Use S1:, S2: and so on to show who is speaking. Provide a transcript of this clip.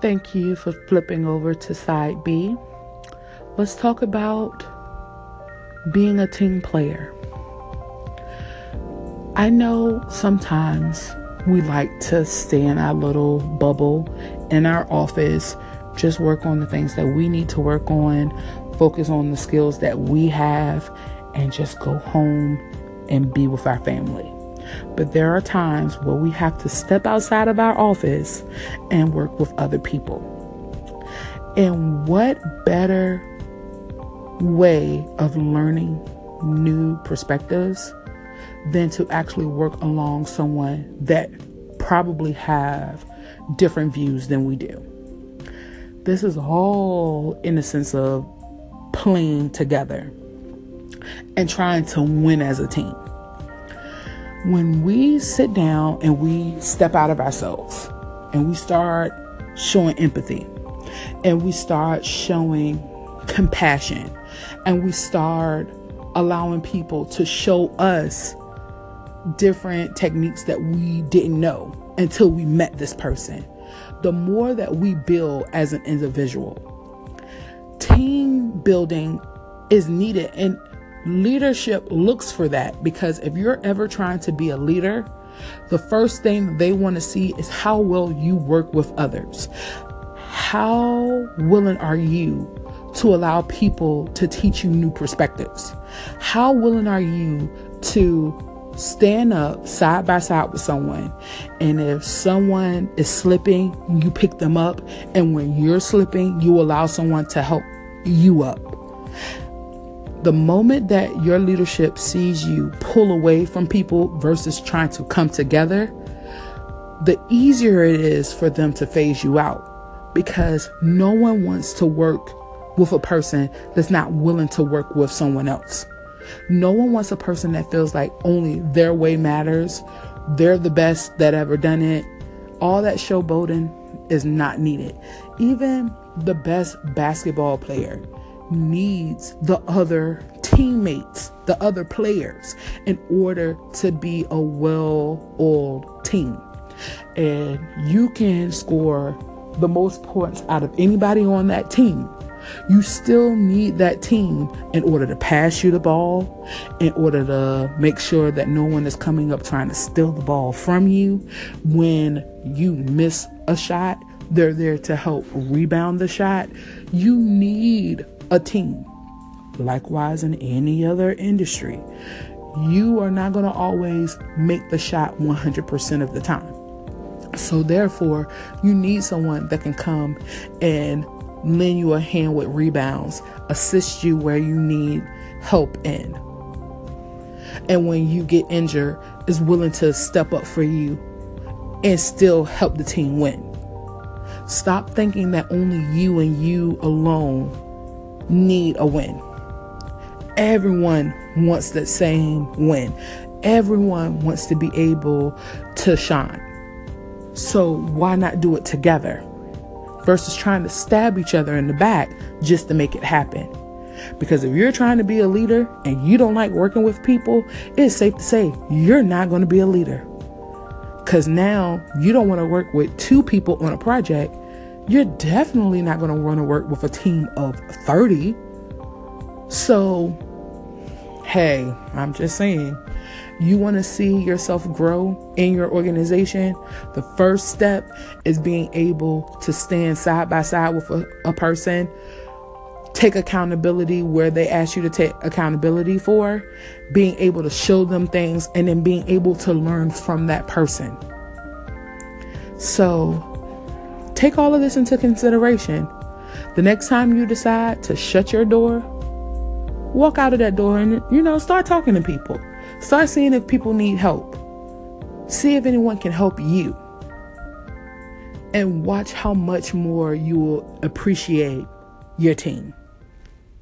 S1: Thank you for flipping over to side B. Let's talk about being a team player. I know sometimes we like to stay in our little bubble in our office, just work on the things that we need to work on, focus on the skills that we have, and just go home and be with our family. But there are times where we have to step outside of our office and work with other people. And what better way of learning new perspectives than to actually work along someone that probably have different views than we do. This is all in the sense of playing together and trying to win as a team when we sit down and we step out of ourselves and we start showing empathy and we start showing compassion and we start allowing people to show us different techniques that we didn't know until we met this person, the more that we build as an individual. Team building is needed. And Leadership looks for that because if you're ever trying to be a leader, the first thing they want to see is how well you work with others. How willing are you to allow people to teach you new perspectives? How willing are you to stand up side by side with someone and if someone is slipping you pick them up and when you're slipping you allow someone to help you up the moment that your leadership sees you pull away from people versus trying to come together, the easier it is for them to phase you out because no one wants to work with a person that's not willing to work with someone else. No one wants a person that feels like only their way matters, they're the best that ever done it. All that showboating is not needed. Even the best basketball player needs the other teammates, the other players, in order to be a well oiled team. And you can score the most points out of anybody on that team. You still need that team in order to pass you the ball, in order to make sure that no one is coming up trying to steal the ball from you. When you miss a shot, they're there to help rebound the shot. You need a team. Likewise, in any other industry, you are not going to always make the shot 100% of the time. So, therefore, you need someone that can come and lend you a hand with rebounds, assist you where you need help in. And when you get injured, is willing to step up for you and still help the team win. Stop thinking that only you and you alone need a win. Everyone wants the same win. Everyone wants to be able to shine. So why not do it together versus trying to stab each other in the back just to make it happen? Because if you're trying to be a leader and you don't like working with people, it's safe to say you're not going to be a leader. Because now you don't want to work with two people on a project you're definitely not going to want to work with a team of 30. So, hey, I'm just saying, you want to see yourself grow in your organization, the first step is being able to stand side by side with a, a person, take accountability where they ask you to take accountability for, being able to show them things, and then being able to learn from that person. So, Take all of this into consideration. The next time you decide to shut your door, walk out of that door and, you know, start talking to people. Start seeing if people need help. See if anyone can help you. And watch how much more you will appreciate your team.